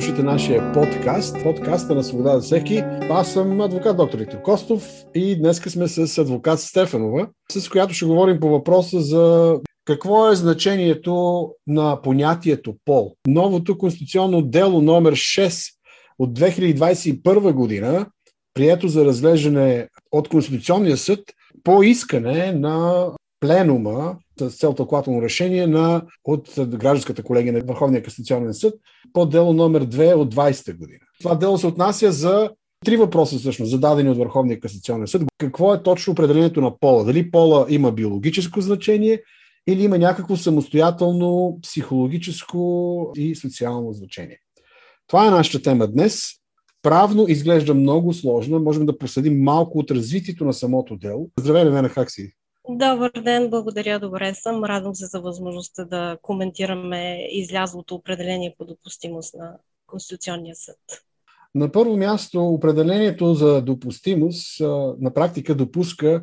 Слушайте нашия подкаст, подкаста на Свобода за всеки. Аз съм адвокат доктор Виктор Костов и днес сме с адвокат Стефанова, с която ще говорим по въпроса за какво е значението на понятието пол. Новото конституционно дело номер 6 от 2021 година, прието за разглеждане от Конституционния съд по искане на пленума с цел тълкователно решение на, от гражданската колегия на Върховния касационен съд по дело номер 2 от 20-та година. Това дело се отнася за три въпроса, всъщност, зададени от Върховния касационен съд. Какво е точно определението на пола? Дали пола има биологическо значение или има някакво самостоятелно психологическо и социално значение? Това е нашата тема днес. Правно изглежда много сложна. Можем да проследим малко от развитието на самото дело. Здравей, Лена, как си? Добър ден, благодаря, добре съм. Радвам се за възможността да коментираме излязлото определение по допустимост на Конституционния съд. На първо място, определението за допустимост на практика допуска,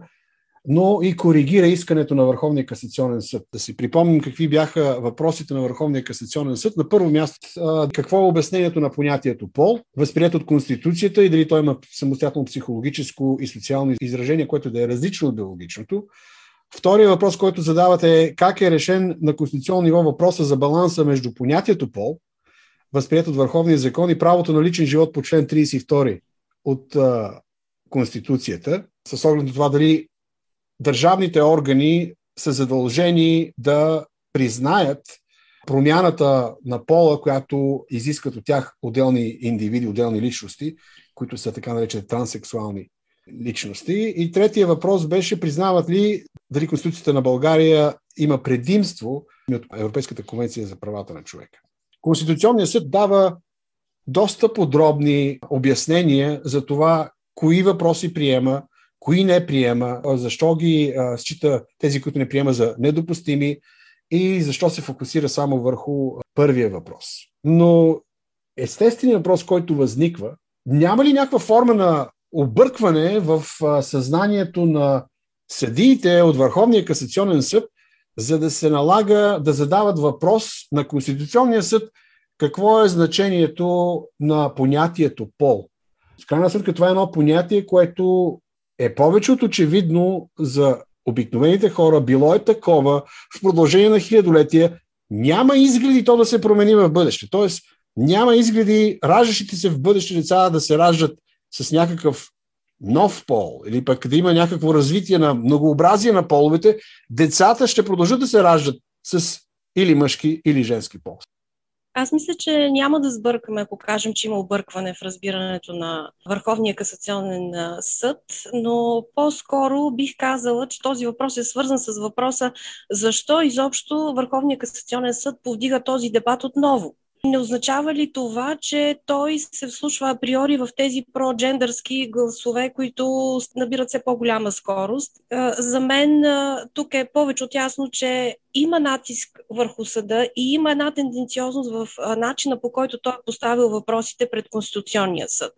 но и коригира искането на Върховния касационен съд. Да си припомним какви бяха въпросите на Върховния касационен съд. На първо място, какво е обяснението на понятието пол, възприето от Конституцията и дали той има самостоятелно психологическо и социално изражение, което да е различно от биологичното. Втория въпрос, който задавате е как е решен на конституционно ниво въпроса за баланса между понятието пол, възприят от Върховния закон и правото на личен живот по член 32 от Конституцията, с оглед на това дали държавните органи са задължени да признаят промяната на пола, която изискат от тях отделни индивиди, отделни личности, които са така наречени транссексуални личности. И третия въпрос беше, признават ли дали Конституцията на България има предимство от Европейската конвенция за правата на човека. Конституционният съд дава доста подробни обяснения за това, кои въпроси приема, кои не приема, защо ги а, счита тези, които не приема за недопустими и защо се фокусира само върху първия въпрос. Но естественият въпрос, който възниква, няма ли някаква форма на объркване в съзнанието на съдиите от Върховния касационен съд, за да се налага да задават въпрос на Конституционния съд какво е значението на понятието пол. В крайна сметка това е едно понятие, което е повече от очевидно за обикновените хора, било е такова в продължение на хилядолетия, няма изгледи то да се промени в бъдеще. Тоест, няма изгледи раждащите се в бъдеще деца да се раждат с някакъв нов пол или пък да има някакво развитие на многообразие на половете, децата ще продължат да се раждат с или мъжки, или женски пол. Аз мисля, че няма да сбъркаме, ако кажем, че има объркване в разбирането на Върховния касационен съд, но по-скоро бих казала, че този въпрос е свързан с въпроса защо изобщо Върховния касационен съд повдига този дебат отново. Не означава ли това, че той се вслушва априори в тези проджендърски гласове, които набират все по-голяма скорост? За мен тук е повече от ясно, че има натиск върху съда и има една тенденциозност в начина по който той е поставил въпросите пред Конституционния съд.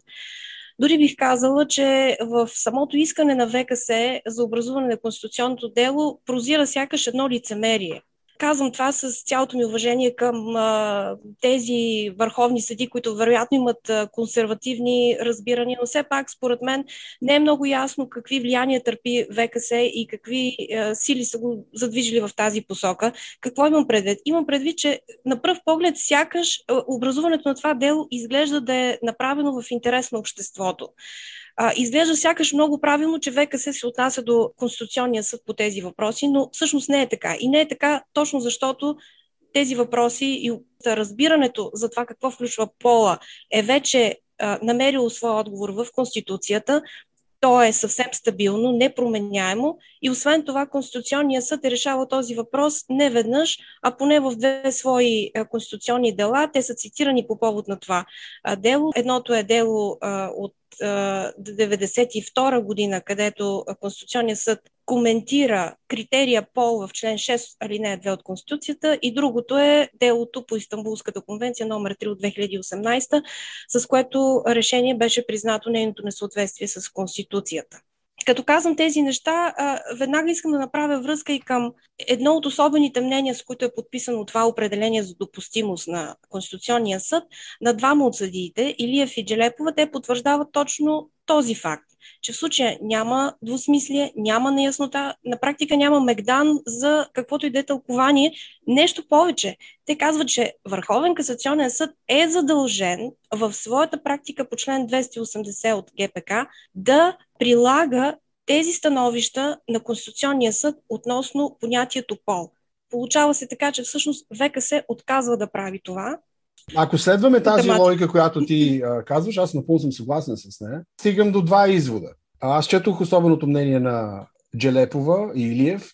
Дори бих казала, че в самото искане на ВКС за образуване на конституционното дело прозира сякаш едно лицемерие. Казвам това с цялото ми уважение към а, тези върховни съди, които вероятно имат а, консервативни разбирания, но все пак, според мен, не е много ясно какви влияния търпи ВКС и какви а, сили са го задвижили в тази посока. Какво имам предвид? Имам предвид, че на пръв поглед сякаш образуването на това дело изглежда да е направено в интерес на обществото. А, изглежда сякаш много правилно, че ВКС се отнася до Конституционния съд по тези въпроси, но всъщност не е така. И не е така точно защото тези въпроси и разбирането за това какво включва пола е вече намерило своя отговор в Конституцията, то е съвсем стабилно, непроменяемо и освен това Конституционният съд е решавал този въпрос не веднъж, а поне в две свои конституционни дела. Те са цитирани по повод на това дело. Едното е дело от 1992 година, където Конституционният съд коментира критерия пол в член 6 алинея 2 от Конституцията и другото е делото по Истанбулската конвенция номер 3 от 2018, с което решение беше признато нейното несъответствие с Конституцията. като казвам тези неща, веднага искам да направя връзка и към едно от особените мнения, с които е подписано това определение за допустимост на Конституционния съд, на двама от съдиите, Илиев и Джелепова, те потвърждават точно този факт, че в случая няма двусмислие, няма неяснота, на практика няма мегдан за каквото и да е тълкование. Нещо повече. Те казват, че Върховен касационен съд е задължен в своята практика по член 280 от ГПК да прилага тези становища на Конституционния съд относно понятието пол. Получава се така, че всъщност ВКС отказва да прави това, ако следваме тази логика, която ти а, казваш, аз напълно съм съгласен с нея, стигам до два извода. Аз четох особеното мнение на Джелепова и Илиев,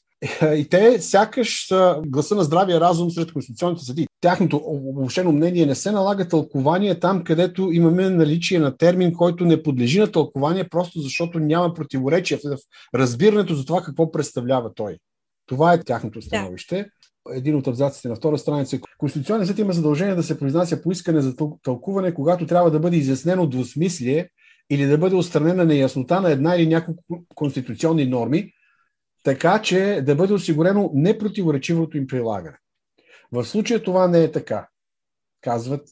и те сякаш са гласа на здравия разум сред конституционните съди. Тяхното обобщено мнение не се налага тълкование там, където имаме наличие на термин, който не подлежи на тълкование, просто защото няма противоречие в разбирането за това какво представлява той. Това е тяхното становище един от абзаците на втора страница. Конституционният съд има задължение да се произнася по искане за тълкуване, когато трябва да бъде изяснено двусмислие или да бъде отстранена неяснота на една или няколко конституционни норми, така че да бъде осигурено непротиворечивото им прилагане. В случая това не е така, казват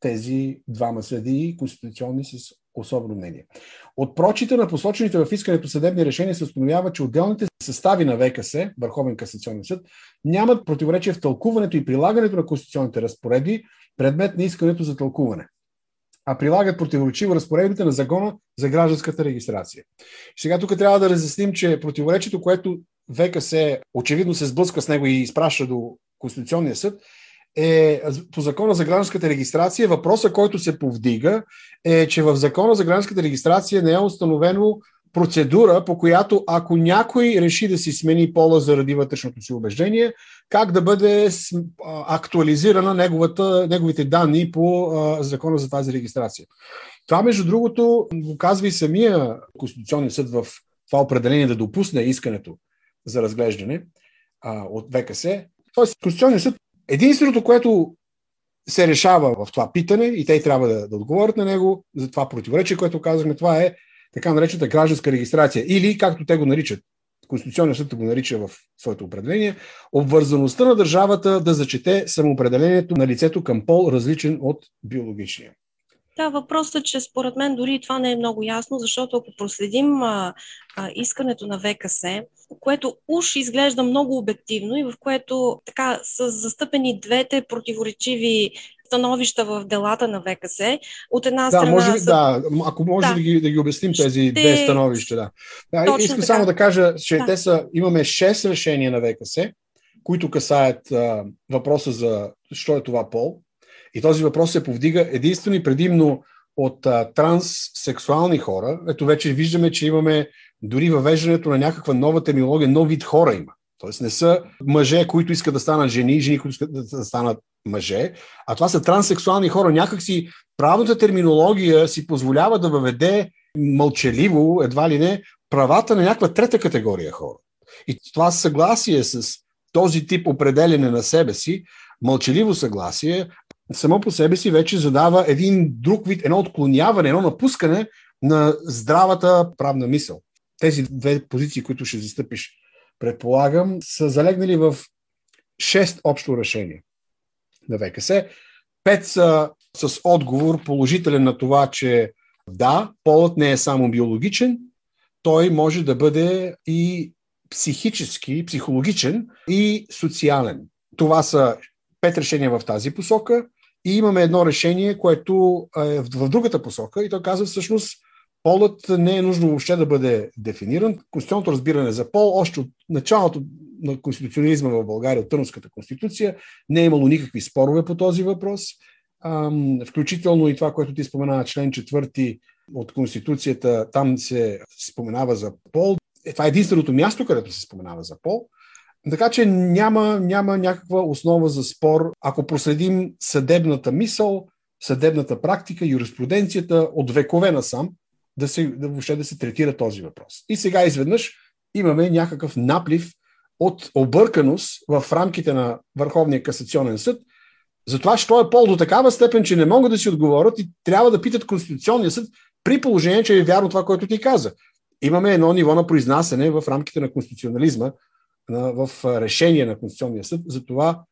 тези двама съдии, конституционни с особено мнение. От прочите на посочените в искането съдебни решения се установява, че отделните състави на ВКС, Върховен касационен съд, нямат противоречие в тълкуването и прилагането на конституционните разпоредби, предмет на искането за тълкуване, а прилагат противоречиво разпоредбите на закона за гражданската регистрация. Сега тук трябва да разясним, че противоречието, което ВКС очевидно се сблъска с него и изпраща до Конституционния съд, е по закона за гражданската регистрация. Въпросът, който се повдига, е, че в закона за гражданската регистрация не е установено процедура, по която ако някой реши да си смени пола заради вътрешното си убеждение, как да бъде актуализирана неговата, неговите данни по а, закона за тази регистрация. Това, между другото, го казва и самия Конституционен съд в това определение да допусне искането за разглеждане а, от ВКС. Тоест, Конституционният съд Единственото, което се решава в това питане и те трябва да, да отговорят на него за това противоречие, което казахме, това е така наречената гражданска регистрация или, както те го наричат, Конституционният съд го нарича в своето определение, обвързаността на държавата да зачете самоопределението на лицето към пол, различен от биологичния. Да, въпросът е, че според мен дори това не е много ясно, защото ако проследим а, а, искането на ВКС, което уж изглежда много обективно и в което така са застъпени двете противоречиви становища в делата на ВКС. От една да, страна. Може, са... Да, ако може да, да, ги, да ги обясним тези Ще... две становища. Да. да искам така. само да кажа, че да. те са, имаме 6 решения на ВКС, които касаят а, въпроса за що е това пол. И този въпрос се повдига единствено и предимно от а, транссексуални хора. Ето вече виждаме, че имаме дори въвеждането на някаква нова терминология, нов вид хора има. Тоест не са мъже, които искат да станат жени, жени, които искат да станат мъже, а това са транссексуални хора. Някакси правната терминология си позволява да въведе мълчаливо, едва ли не, правата на някаква трета категория хора. И това съгласие с този тип определене на себе си, мълчаливо съгласие, само по себе си вече задава един друг вид, едно отклоняване, едно напускане на здравата правна мисъл. Тези две позиции, които ще застъпиш, предполагам, са залегнали в шест общо решения на ВКС. Пет са с отговор положителен на това, че да, полът не е само биологичен, той може да бъде и психически, психологичен и социален. Това са пет решения в тази посока. И имаме едно решение, което е в другата посока и то казва всъщност полът не е нужно въобще да бъде дефиниран. Конституционното разбиране за пол, още от началото на конституционализма в България, от Търновската конституция, не е имало никакви спорове по този въпрос. Включително и това, което ти спомена, член четвърти от Конституцията, там се споменава за пол. Е, това е единственото място, където се споменава за пол. Така че няма, няма някаква основа за спор, ако проследим съдебната мисъл, съдебната практика, юриспруденцията от векове насам, да се, да въобще да се третира този въпрос. И сега изведнъж имаме някакъв наплив от обърканост в рамките на Върховния касационен съд, за това, що е пол до такава степен, че не могат да си отговорят и трябва да питат Конституционния съд при положение, че е вярно това, което ти каза. имаме едно ниво на произнасяне в рамките на конституционализма, в решение на Конституционния съд за това,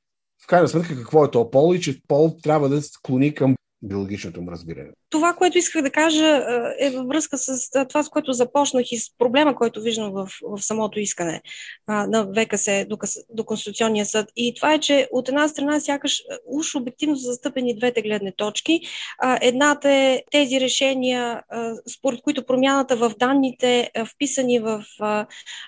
в крайна сметка, какво е то пол и че пол трябва да склони към биологичното му разбиране. Това, което исках да кажа е във връзка с това, с което започнах и с проблема, който виждам в, в самото искане на ВКС до, до Конституционния съд. И това е, че от една страна сякаш уж обективно са застъпени двете гледни точки. Едната е тези решения, според които промяната в данните, вписани в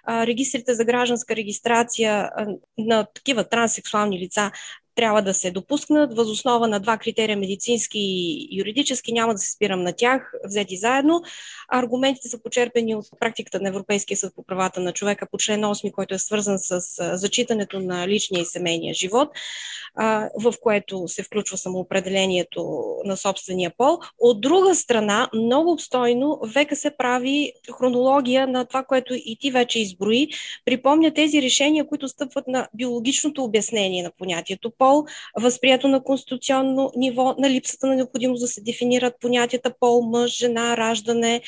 регистрите за гражданска регистрация на такива транссексуални лица, трябва да се допускнат възоснова на два критерия медицински и юридически. Няма да се спирам на тях, взети заедно. Аргументите са почерпени от практиката на Европейския съд по правата на човека по член 8, който е свързан с зачитането на личния и семейния живот, в което се включва самоопределението на собствения пол. От друга страна, много обстойно, века се прави хронология на това, което и ти вече изброи. Припомня тези решения, които стъпват на биологичното обяснение на понятието пол, възприето на конституционно ниво, на липсата на необходимост да се дефинират понятията пол, мъж, жена, раждане,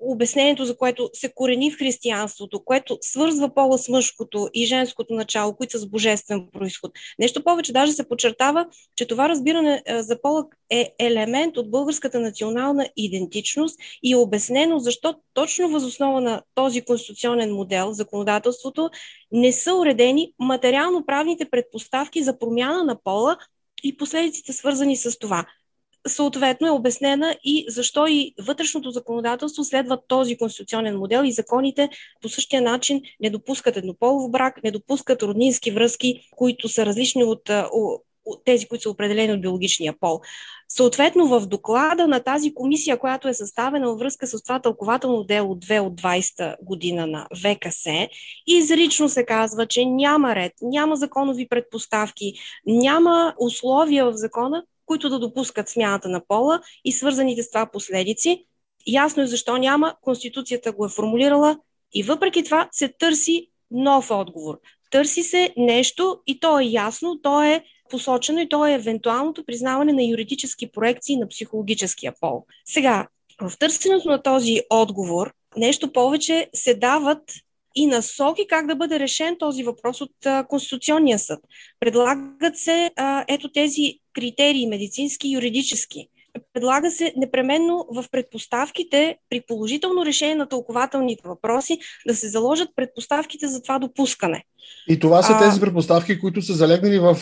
обяснението, за което се корени в християнството, което свързва пола с мъжкото и женското начало, които са с божествен происход. Нещо повече, даже се подчертава, че това разбиране за пола е елемент от българската национална идентичност и е обяснено защо точно възоснова на този конституционен модел, законодателството, не са уредени материално-правните предпоставки за промяна на пола и последиците свързани с това. Съответно е обяснена и защо и вътрешното законодателство следва този конституционен модел и законите по същия начин не допускат еднополов брак, не допускат роднински връзки, които са различни от, тези, които са определени от биологичния пол. Съответно, в доклада на тази комисия, която е съставена във връзка с това тълкователно дело 2 от 20 година на ВКС, изрично се казва, че няма ред, няма законови предпоставки, няма условия в закона, които да допускат смяната на пола и свързаните с това последици. Ясно е защо няма. Конституцията го е формулирала и въпреки това се търси нов отговор. Търси се нещо и то е ясно, то е посочено и то е евентуалното признаване на юридически проекции на психологическия пол. Сега, в търсенето на този отговор, нещо повече се дават и насоки как да бъде решен този въпрос от Конституционния съд. Предлагат се ето тези критерии медицински и юридически. Предлага се непременно в предпоставките при положително решение на тълкователните въпроси да се заложат предпоставките за това допускане. И това са тези предпоставки, които са залегнали в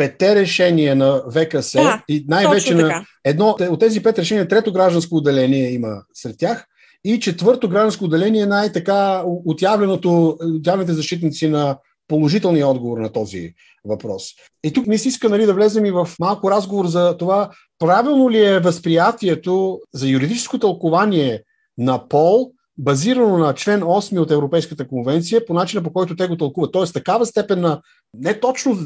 пете решения на ВКС да, и най-вече на едно от тези пет решения, трето гражданско отделение има сред тях и четвърто гражданско отделение е най-така отявленото, отявлените защитници на положителния отговор на този въпрос. И тук ми се иска нали, да влезем и в малко разговор за това, правилно ли е възприятието за юридическо тълкование на пол, базирано на член 8 от Европейската конвенция, по начина по който те го тълкуват. Тоест такава степен на не точно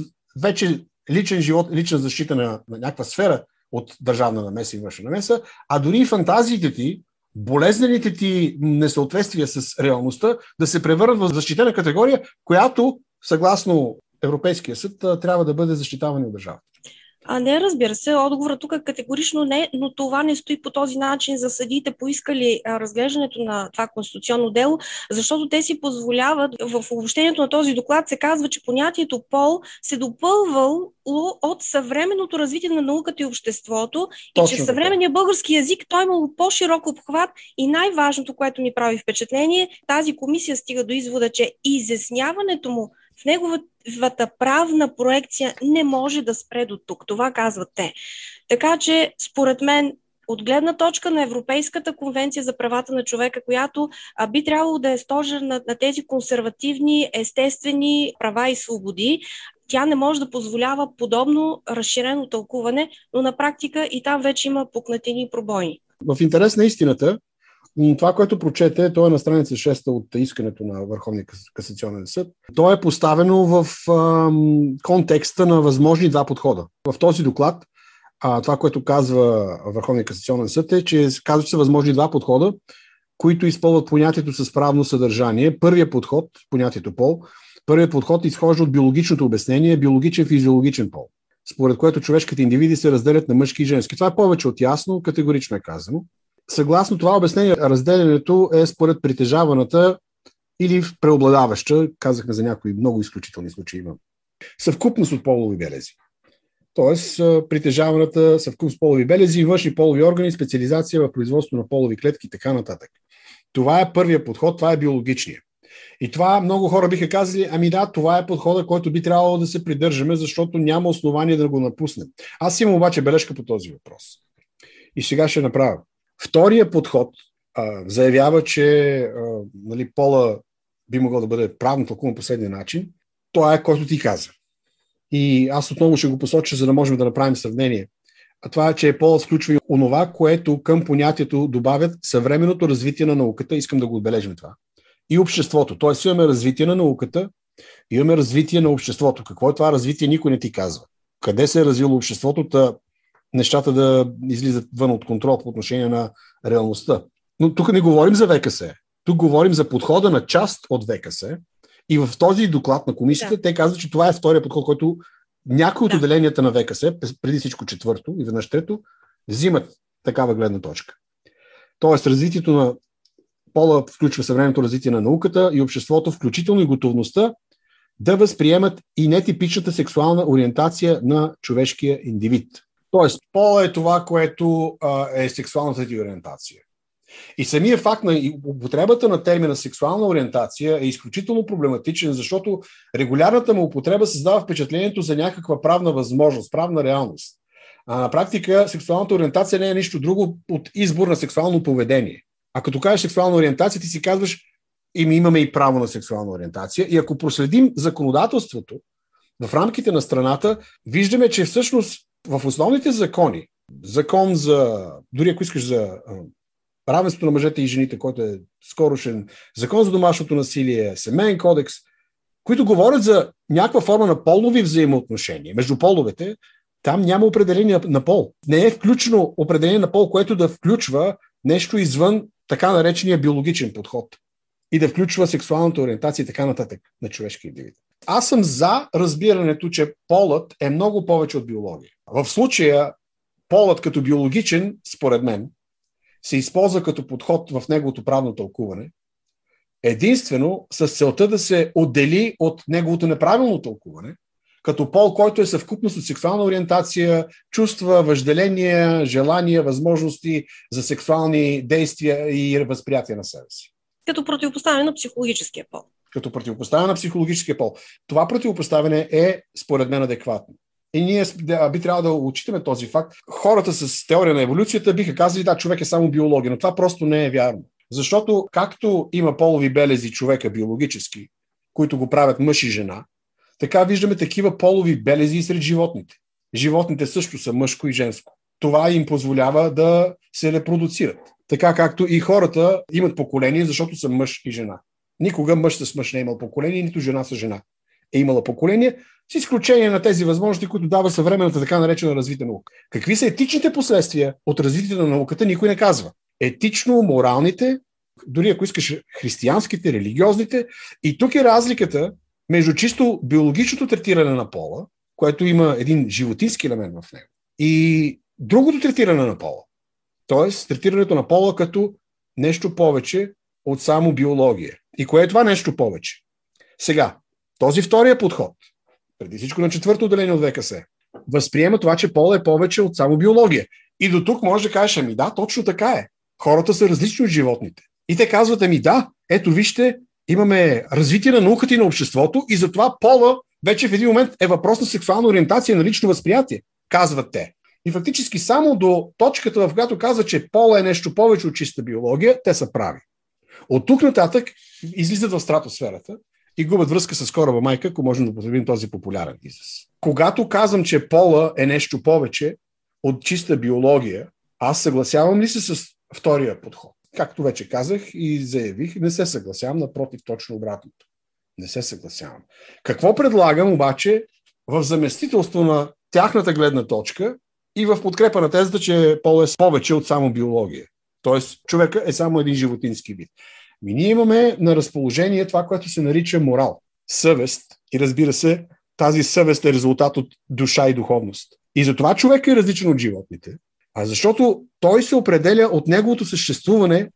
вече личен живот, лична защита на, на някаква сфера от държавна намеса и външна намеса, а дори и фантазиите ти, болезнените ти несъответствия с реалността да се превърнат в защитена категория, която, съгласно Европейския съд, трябва да бъде защитавана от държавата. А не, разбира се, отговорът тук е категорично не, но това не стои по този начин за съдиите поискали разглеждането на това конституционно дело, защото те си позволяват, в обобщението на този доклад се казва, че понятието пол се допълвало от съвременното развитие на науката и обществото Точно и че съвременният български язик той имал по-широк обхват и най-важното, което ми прави впечатление, тази комисия стига до извода, че изясняването му в неговата правна проекция не може да спре до тук. Това казват те. Така че, според мен, от гледна точка на Европейската конвенция за правата на човека, която а, би трябвало да е стожер на, на тези консервативни, естествени права и свободи, тя не може да позволява подобно разширено тълкуване, но на практика и там вече има пукнатини и пробойни. В интерес на истината, това, което прочете, то е на страница 6 от искането на Върховния касационен съд. То е поставено в контекста на възможни два подхода. В този доклад, това, което казва Върховния касационен съд е, че казва, че са възможни два подхода, които изпълват понятието с правно съдържание. Първият подход, понятието пол, първият подход изхожда от биологичното обяснение, биологичен физиологичен пол, според което човешките индивиди се разделят на мъжки и женски. Това е повече от ясно, категорично е казано. Съгласно това обяснение, разделянето е според притежаваната или преобладаваща, казахме за някои много изключителни случаи има, съвкупност от полови белези. Тоест, притежаваната съвкупност полови белези, външни полови органи, специализация в производство на полови клетки и така нататък. Това е първия подход, това е биологичния. И това много хора биха казали, ами да, това е подхода, който би трябвало да се придържаме, защото няма основание да го напуснем. Аз имам обаче бележка по този въпрос. И сега ще направя. Втория подход а, заявява, че а, нали, пола би могъл да бъде правно тълкуван последния начин. Това е който ти каза. И аз отново ще го посоча, за да можем да направим сравнение. А това е, че полът включва и онова, което към понятието добавят съвременното развитие на науката. Искам да го отбележим това и обществото. Тоест имаме развитие на науката, имаме развитие на обществото. Какво е това развитие, никой не ти казва. Къде се е развило обществото, нещата да излизат вън от контрол по отношение на реалността. Но тук не говорим за ВКС. Тук говорим за подхода на част от ВКС. И в този доклад на комисията да. те казват, че това е втория подход, който някои от да. отделенията на ВКС, преди всичко четвърто и веднъж трето, взимат такава гледна точка. Тоест, развитието на пола включва съвременното развитие на науката и обществото, включително и готовността да възприемат и нетипичната сексуална ориентация на човешкия индивид. Тоест, пола е това, което а, е сексуалната ти ориентация. И самия факт на употребата на термина сексуална ориентация е изключително проблематичен, защото регулярната му употреба създава впечатлението за някаква правна възможност, правна реалност. А на практика сексуалната ориентация не е нищо друго от избор на сексуално поведение. А като кажеш сексуална ориентация, ти си казваш, и ми имаме и право на сексуална ориентация. И ако проследим законодателството в рамките на страната, виждаме, че всъщност в основните закони, закон за, дори ако искаш за равенството на мъжете и жените, който е скорошен, закон за домашното насилие, семейен кодекс, които говорят за някаква форма на полови взаимоотношения между половете, там няма определение на пол. Не е включено определение на пол, което да включва нещо извън така наречения биологичен подход и да включва сексуалната ориентация и така нататък на човешки индивид. Аз съм за разбирането, че полът е много повече от биология. В случая полът като биологичен, според мен, се използва като подход в неговото правно тълкуване, единствено с целта да се отдели от неговото неправилно тълкуване, като пол, който е съвкупност от сексуална ориентация, чувства, въжделения, желания, възможности за сексуални действия и възприятия на себе си. Като противопоставяне на психологическия пол. Като противопоставяне на психологическия пол. Това противопоставяне е, според мен, адекватно. И ние би трябвало да отчитаме този факт. Хората с теория на еволюцията биха казали, да, човек е само биология, но това просто не е вярно. Защото както има полови белези човека биологически, които го правят мъж и жена, така виждаме такива полови белези и сред животните. Животните също са мъжко и женско. Това им позволява да се репродуцират. Така както и хората имат поколение, защото са мъж и жена. Никога мъж с мъж не е имал поколение, нито жена с жена е имала поколение, с изключение на тези възможности, които дава съвременната така наречена развита наука. Какви са етичните последствия от развитието на науката, никой не казва. Етично, моралните, дори ако искаш християнските, религиозните. И тук е разликата между чисто биологичното третиране на пола, което има един животински елемент в него, и другото третиране на пола. Тоест, третирането на пола като нещо повече от само биология. И кое е това нещо повече? Сега, този втория подход, преди всичко на четвърто отделение от ВКС, възприема това, че пола е повече от само биология. И до тук може да кажеш, ами да, точно така е. Хората са различни от животните. И те казват, ами да, ето вижте, имаме развитие на науката и на обществото и затова пола вече в един момент е въпрос на сексуална ориентация на лично възприятие, казват те. И фактически само до точката, в която казва, че пола е нещо повече от чиста биология, те са прави. От тук нататък излизат в стратосферата и губят връзка с кораба майка, ако можем да употребим този популярен израз. Когато казвам, че пола е нещо повече от чиста биология, аз съгласявам ли се с втория подход? Както вече казах и заявих, не се съгласявам, напротив, точно обратното. Не се съгласявам. Какво предлагам обаче в заместителство на тяхната гледна точка и в подкрепа на тезата, че пол е повече от само биология. Тоест, човека е само един животински вид. Ми ние имаме на разположение това, което се нарича морал, съвест и разбира се, тази съвест е резултат от душа и духовност. И затова човек е различен от животните, а защото той се определя от неговото съществуване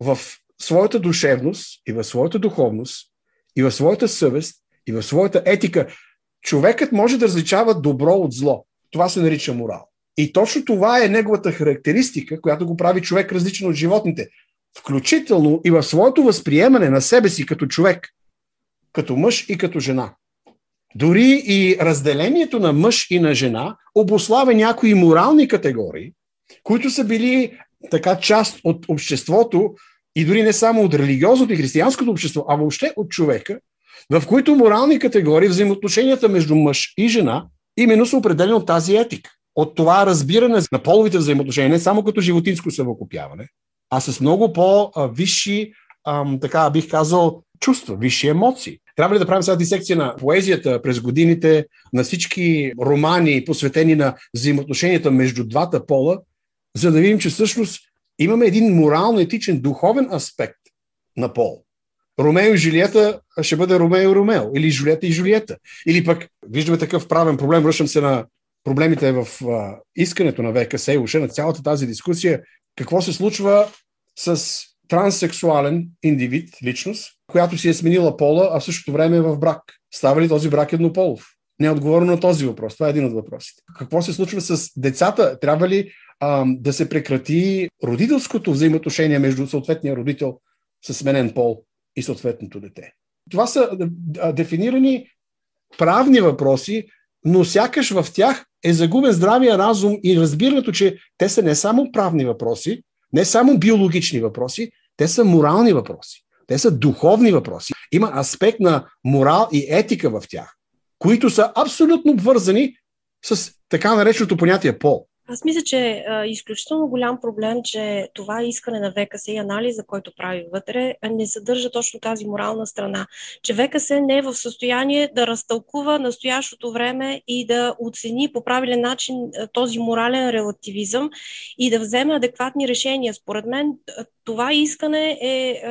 в своята душевност и в своята духовност и в своята съвест и в своята етика. Човекът може да различава добро от зло. Това се нарича морал. И точно това е неговата характеристика, която го прави човек различен от животните. Включително и в своето възприемане на себе си като човек, като мъж и като жена. Дори и разделението на мъж и на жена обославя някои морални категории, които са били така част от обществото и дори не само от религиозното и християнското общество, а въобще от човека, в които морални категории, взаимоотношенията между мъж и жена, именно са определени от тази етика. От това разбиране на половите взаимоотношения, не само като животинско съвокупяване, а с много по-висши, така бих казал, чувства, висши емоции. Трябва ли да правим сега дисекция на поезията през годините, на всички романи, посветени на взаимоотношенията между двата пола, за да видим, че всъщност имаме един морално-етичен, духовен аспект на пол. Ромео и Жулиета ще бъде Ромео и Ромео, или Жулиета и Жулиета. Или пък виждаме такъв правен проблем, връщам се на проблемите в а, искането на ВКС и уше на цялата тази дискусия, какво се случва с транссексуален индивид, личност, която си е сменила пола, а в същото време е в брак. Става ли този брак еднополов? Не е отговорено на този въпрос. Това е един от въпросите. Какво се случва с децата? Трябва ли а, да се прекрати родителското взаимоотношение между съответния родител с сменен пол и съответното дете? Това са дефинирани правни въпроси, но сякаш в тях е загубен здравия разум и разбирането, че те са не само правни въпроси, не само биологични въпроси, те са морални въпроси. Те са духовни въпроси. Има аспект на морал и етика в тях, които са абсолютно обвързани с така нареченото понятие пол. Аз мисля, че е изключително голям проблем, че това искане на ВКС и анализа, който прави вътре, не съдържа точно тази морална страна. Че ВКС не е в състояние да разтълкува настоящото време и да оцени по правилен начин този морален релативизъм и да вземе адекватни решения. Според мен това искане е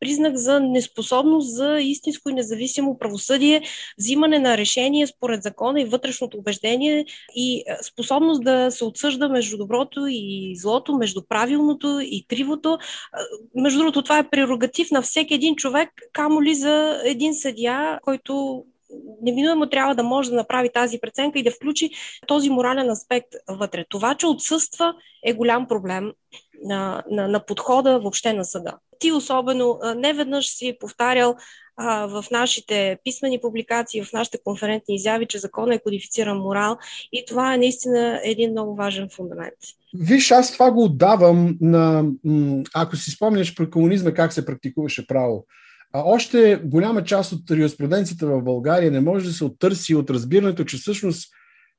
признак за неспособност за истинско и независимо правосъдие, взимане на решение според закона и вътрешното убеждение и способност да се отсъжда между доброто и злото, между правилното и кривото. Между другото, това е прерогатив на всеки един човек, камо ли за един съдия, който неминуемо трябва да може да направи тази преценка и да включи този морален аспект вътре. Това, че отсъства, е голям проблем на, на, на подхода въобще на съда. Ти особено не веднъж си повтарял а, в нашите писмени публикации, в нашите конферентни изяви, че закона е кодифициран морал и това е наистина един много важен фундамент. Виж, аз това го отдавам на, ако си спомняш при комунизма как се практикуваше право. А още голяма част от юриспруденцията в България не може да се оттърси от разбирането, че всъщност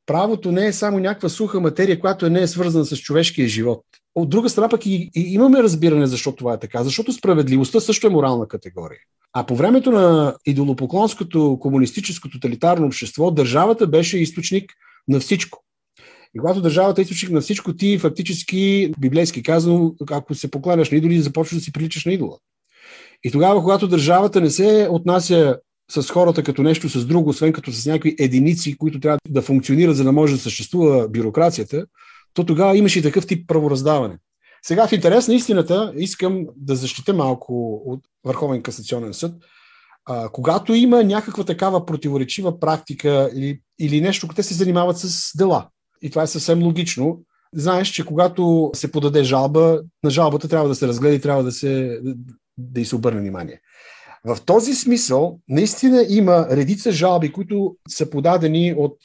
правото не е само някаква суха материя, която не е свързана с човешкия живот. От друга страна пък и, и имаме разбиране защо това е така, защото справедливостта също е морална категория. А по времето на идолопоклонското комунистическо тоталитарно общество, държавата беше източник на всичко. И когато държавата е източник на всичко, ти фактически, библейски казано, ако се покланяш на идоли, започваш да си приличаш на идола. И тогава, когато държавата не се отнася с хората като нещо с друго, освен като с някакви единици, които трябва да функционират, за да може да съществува бюрокрацията, то тогава имаше и такъв тип правораздаване. Сега в интерес на истината искам да защита малко от Върховен касационен съд. А, когато има някаква такава противоречива практика или, или нещо, те се занимават с дела. И това е съвсем логично. Знаеш, че когато се подаде жалба, на жалбата трябва да се разгледа и трябва да, се, да й се обърне внимание. В този смисъл, наистина има редица жалби, които са подадени от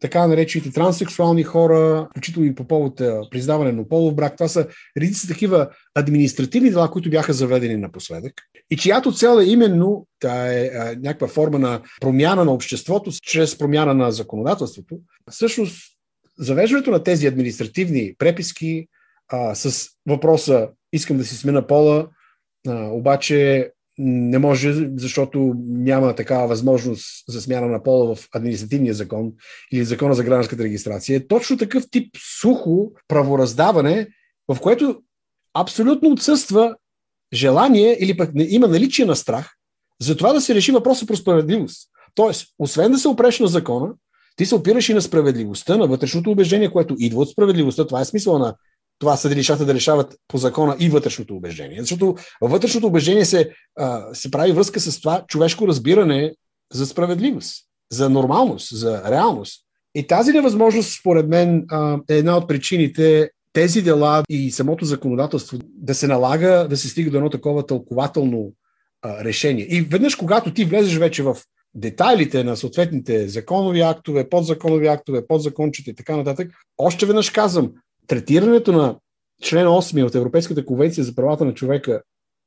така наречените транссексуални хора, включително и по повод признаване на полов брак. Това са редица такива административни дела, които бяха заведени напоследък и чиято цел е именно е, е някаква форма на промяна на обществото чрез промяна на законодателството. Всъщност, завеждането на тези административни преписки а, с въпроса искам да си смена пола, а, обаче не може, защото няма такава възможност за смяна на пола в административния закон или закона за гражданската регистрация. Е точно такъв тип сухо правораздаване, в което абсолютно отсъства желание или пък има наличие на страх за това да се реши въпроса про справедливост. Тоест, освен да се опреш на закона, Ти се опираш и на справедливостта, на вътрешното убеждение, което идва от справедливостта. Това е смисъл на това съдилищата да решават по закона и вътрешното убеждение. Защото вътрешното убеждение се, се прави връзка с това човешко разбиране за справедливост, за нормалност, за реалност. И тази невъзможност, според мен, е една от причините тези дела и самото законодателство да се налага да се стига до едно такова тълкователно решение. И веднъж, когато ти влезеш вече в детайлите на съответните законови актове, подзаконови актове, подзакончета и така нататък, още веднъж казвам, третирането на член 8 от Европейската конвенция за правата на човека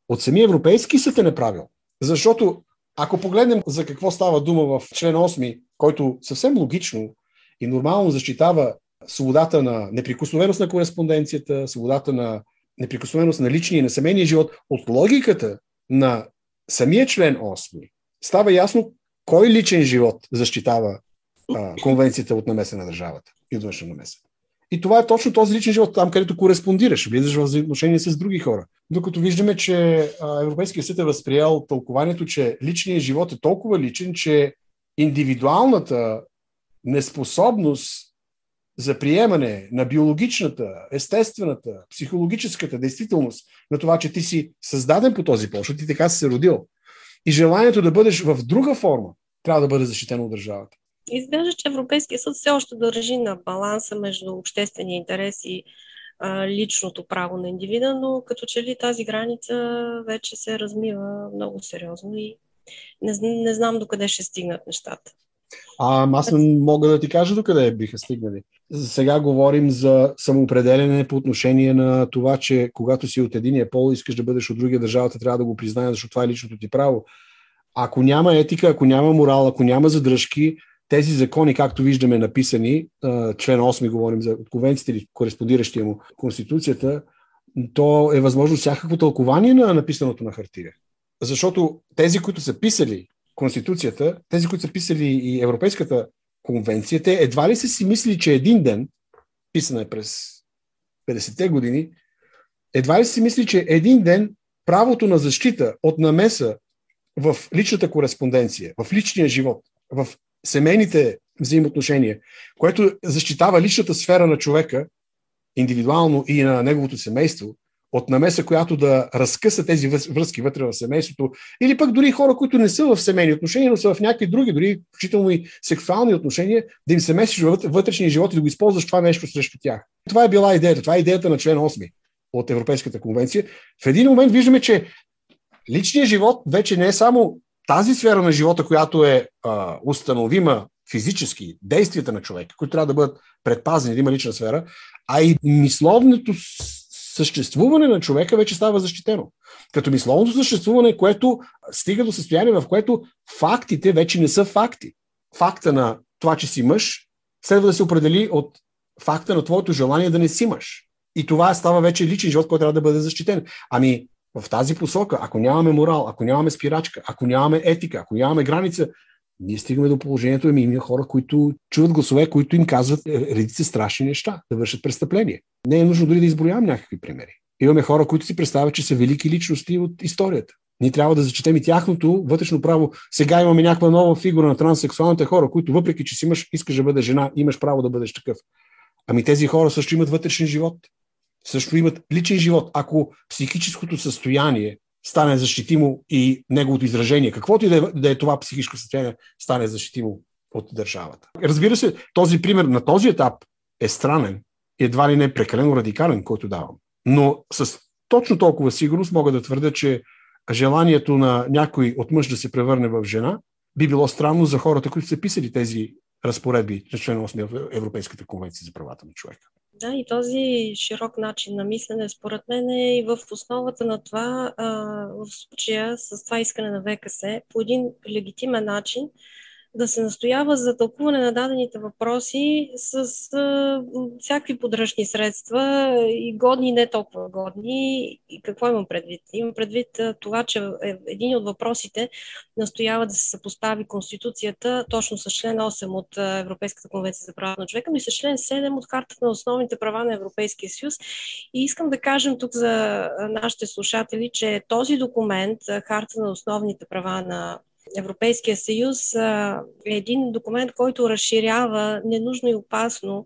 от самия Европейски съд е неправил. Защото ако погледнем за какво става дума в член 8, който съвсем логично и нормално защитава свободата на неприкосновеност на кореспонденцията, свободата на неприкосновеност на личния и на семейния живот, от логиката на самия член 8 става ясно кой личен живот защитава а, конвенцията от намеса на държавата и от външна намеса. И това е точно този личен живот, там където кореспондираш, влизаш в взаимоотношение с други хора. Докато виждаме, че Европейския съд е възприял тълкованието, че личният живот е толкова личен, че индивидуалната неспособност за приемане на биологичната, естествената, психологическата действителност на това, че ти си създаден по този почва, ти така си се родил. И желанието да бъдеш в друга форма трябва да бъде защитено от държавата. Изглежда, че Европейския съд все още държи на баланса между обществения интерес и а, личното право на индивида, но като че ли тази граница вече се размива много сериозно и не, не знам докъде ще стигнат нещата. А, аз не мога да ти кажа докъде биха стигнали. Сега говорим за самоопределене по отношение на това, че когато си от единия пол искаш да бъдеш от другия, държавата трябва да го признае, защото това е личното ти право. Ако няма етика, ако няма морал, ако няма задръжки, тези закони, както виждаме написани, член 8 говорим за конвенцията или кореспондиращия му Конституцията, то е възможно всякакво тълкование на написаното на хартия. Защото тези, които са писали Конституцията, тези, които са писали и Европейската конвенция, те едва ли са си мислили, че един ден, писана е през 50-те години, едва ли си мисли, че един ден правото на защита от намеса в личната кореспонденция, в личния живот, в семейните взаимоотношения, което защитава личната сфера на човека, индивидуално и на неговото семейство, от намеса, която да разкъса тези връзки вътре в семейството, или пък дори хора, които не са в семейни отношения, но са в някакви други, дори включително и сексуални отношения, да им се месиш вътрешния живот и да го използваш това нещо срещу тях. Това е била идеята. Това е идеята на член 8 от Европейската конвенция. В един момент виждаме, че личният живот вече не е само тази сфера на живота, която е а, установима физически, действията на човека, които трябва да бъдат предпазени, да има лична сфера, а и мисловното съществуване на човека вече става защитено. Като мисловното съществуване, което стига до състояние, в което фактите вече не са факти. Факта на това, че си мъж, следва да се определи от факта на твоето желание да не си мъж. И това става вече личен живот, който трябва да бъде защитен. Ами, в тази посока, ако нямаме морал, ако нямаме спирачка, ако нямаме етика, ако нямаме граница, ние стигаме до положението, ами има хора, които чуват гласове, които им казват е, редици страшни неща, да вършат престъпление. Не е нужно дори да изброявам някакви примери. Имаме хора, които си представят, че са велики личности от историята. Ние трябва да зачетем и тяхното вътрешно право. Сега имаме някаква нова фигура на транссексуалните хора, които въпреки, че си имаш, искаш да бъдеш жена, имаш право да бъдеш такъв. Ами тези хора също имат вътрешен живот. Също имат личен живот. Ако психическото състояние стане защитимо и неговото изражение, каквото и да е, да е това психическо състояние, стане защитимо от държавата. Разбира се, този пример на този етап е странен, едва ли не прекалено радикален, който давам. Но с точно толкова сигурност мога да твърдя, че желанието на някой от мъж да се превърне в жена би било странно за хората, които са писали тези разпоредби на член 8 в Европейската конвенция за правата на човека. Да, и този широк начин на мислене, според мен, е и в основата на това, а, в случая с това искане на ВКС, по един легитимен начин да се настоява за тълкуване на дадените въпроси с а, всякакви подръчни средства и годни не толкова годни. И какво имам предвид? Имам предвид а, това, че е, един от въпросите настоява да се съпостави Конституцията точно с член 8 от Европейската конвенция за права на човека, но и с член 7 от Хартата на основните права на Европейския съюз. И искам да кажем тук за нашите слушатели, че този документ, Харта на основните права на Европейския съюз е един документ, който разширява ненужно и опасно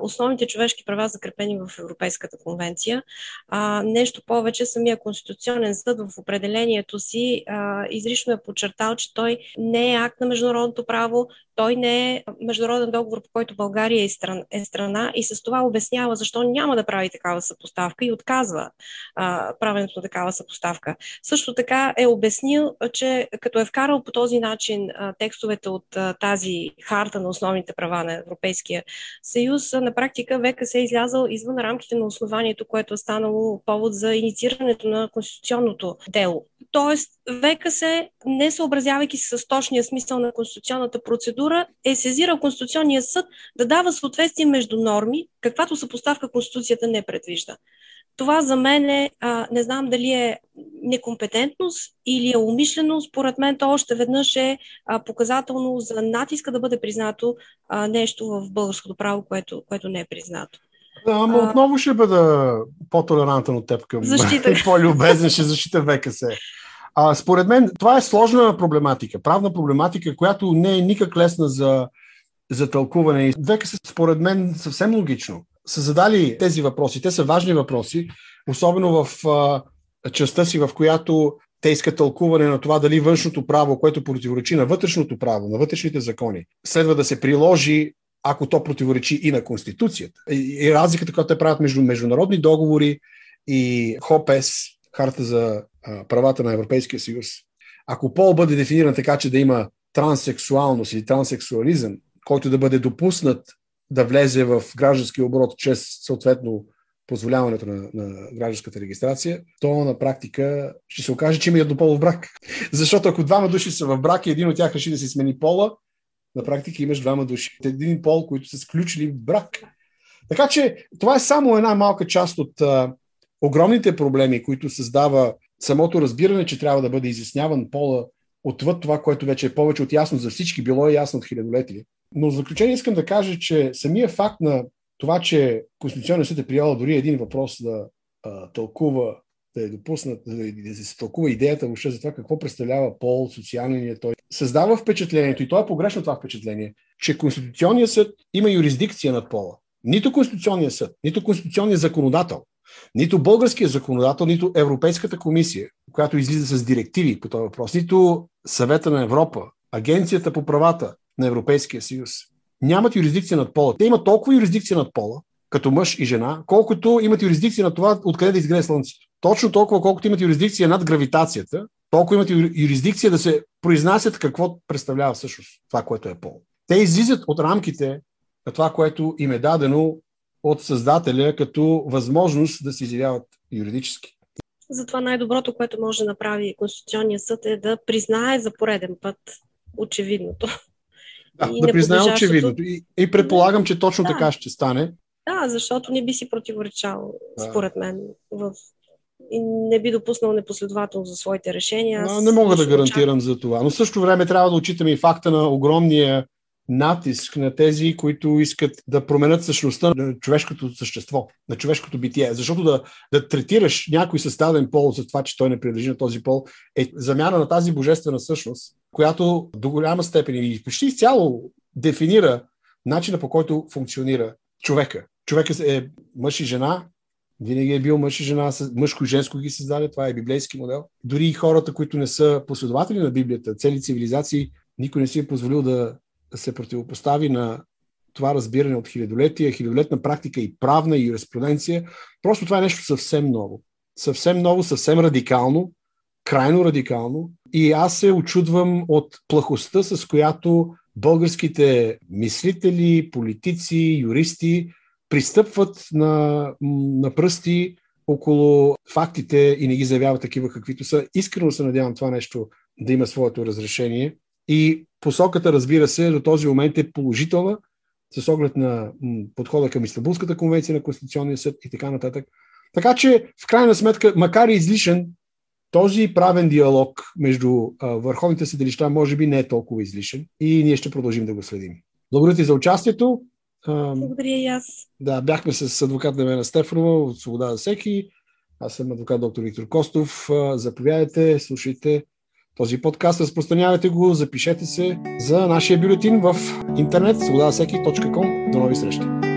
основните човешки права, закрепени в Европейската конвенция. А, нещо повече, самия Конституционен съд в определението си а, изрично е подчертал, че той не е акт на международното право, той не е международен договор, по който България е страна, е страна и с това обяснява защо няма да прави такава съпоставка и отказва а, правенето на такава съпоставка. Също така е обяснил, че като е вкарал по този начин а, текстовете от а, тази харта на основните права на Европейския съюз, съюз на практика ВКС е излязъл извън рамките на основанието, което е станало повод за инициирането на конституционното дело. Тоест, ВКС, не съобразявайки се с точния смисъл на конституционната процедура, е сезирал Конституционния съд да дава съответствие между норми, каквато съпоставка Конституцията не предвижда. Това за мен е, а, не знам дали е некомпетентност или е умишлено, според мен то още веднъж е а, показателно за натиска да бъде признато а, нещо в българското право, което, което не е признато. Да, ама а, отново ще бъда по-толерантен от теб към защита. по-любезен, ще защита ВКС. А, според мен това е сложна проблематика, правна проблематика, която не е никак лесна за, за тълкуване. ВКС според мен съвсем логично са задали тези въпроси. Те са важни въпроси, особено в а, частта си, в която те искат тълкуване на това дали външното право, което противоречи на вътрешното право, на вътрешните закони, следва да се приложи, ако то противоречи и на Конституцията. И, и разликата, която те правят между международни договори и ХОПЕС, Харта за а, правата на Европейския съюз. Ако пол бъде дефиниран така, че да има транссексуалност или транссексуализъм, който да бъде допуснат да влезе в граждански оборот чрез съответно позволяването на, на гражданската регистрация, то на практика ще се окаже, че има еднополов брак. Защото ако двама души са в брак и един от тях реши да се смени пола, на практика имаш двама души. Един пол, които са сключили брак. Така че това е само една малка част от а, огромните проблеми, които създава самото разбиране, че трябва да бъде изясняван пола отвъд това, което вече е повече от ясно за всички, било е ясно от хилядолетия. Но в заключение искам да кажа, че самия факт на това, че Конституционният съд е приел дори един въпрос да а, тълкува, да е допуснат, да, да се тълкува идеята въобще за това какво представлява пол, социалния е той, създава впечатлението, и то е погрешно това впечатление, че Конституционният съд има юрисдикция над пола. Нито Конституционният съд, нито Конституционният законодател, нито българският законодател, нито Европейската комисия, която излиза с директиви по този въпрос, нито Съвета на Европа, Агенцията по правата, на Европейския съюз нямат юрисдикция над пола. Те имат толкова юрисдикция над пола, като мъж и жена, колкото имат юрисдикция на това откъде да изгрее Слънцето. Точно толкова, колкото имат юрисдикция над гравитацията, толкова имат юрисдикция да се произнасят какво представлява всъщност това, което е пол. Те излизат от рамките на това, което им е дадено от Създателя като възможност да се изявяват юридически. Затова най-доброто, което може да направи Конституционния съд е да признае за пореден път очевидното. Да, и да призная очевидното. И, и предполагам, че точно да. така ще стане. Да, защото не би си противоречал, да. според мен, в и не би допуснал непоследователно за своите решения. Аз не мога да гарантирам очаквам. за това. Но също време трябва да отчитаме и факта на огромния натиск на тези, които искат да променят същността на човешкото същество, на човешкото битие. Защото да, да третираш някой съставен пол за това, че той не принадлежи на този пол, е замяна на тази божествена същност, която до голяма степен и почти изцяло дефинира начина по който функционира човека. Човекът е мъж и жена, винаги е бил мъж и жена, мъжко и женско ги създаде, това е библейски модел. Дори и хората, които не са последователи на Библията, цели цивилизации, никой не си е позволил да се противопостави на това разбиране от хилядолетия, хилядолетна практика и правна и юриспруденция. Просто това е нещо съвсем ново. Съвсем ново, съвсем радикално, крайно радикално. И аз се очудвам от плахостта, с която българските мислители, политици, юристи пристъпват на, на пръсти около фактите и не ги заявяват такива каквито са. Искрено се надявам това нещо да има своето разрешение. И посоката, разбира се, до този момент е положителна, с оглед на подхода към Истанбулската конвенция на Конституционния съд и така нататък. Така че, в крайна сметка, макар и излишен, този правен диалог между а, върховните съдилища може би не е толкова излишен и ние ще продължим да го следим. Благодаря ти за участието. Благодаря и аз. Да, бяхме с адвокат Немена Стефанова от Свобода за всеки. Аз съм адвокат доктор Виктор Костов. Заповядайте, слушайте този подкаст, разпространявайте го, запишете се за нашия бюлетин в интернет свободавасеки.com. До нови срещи!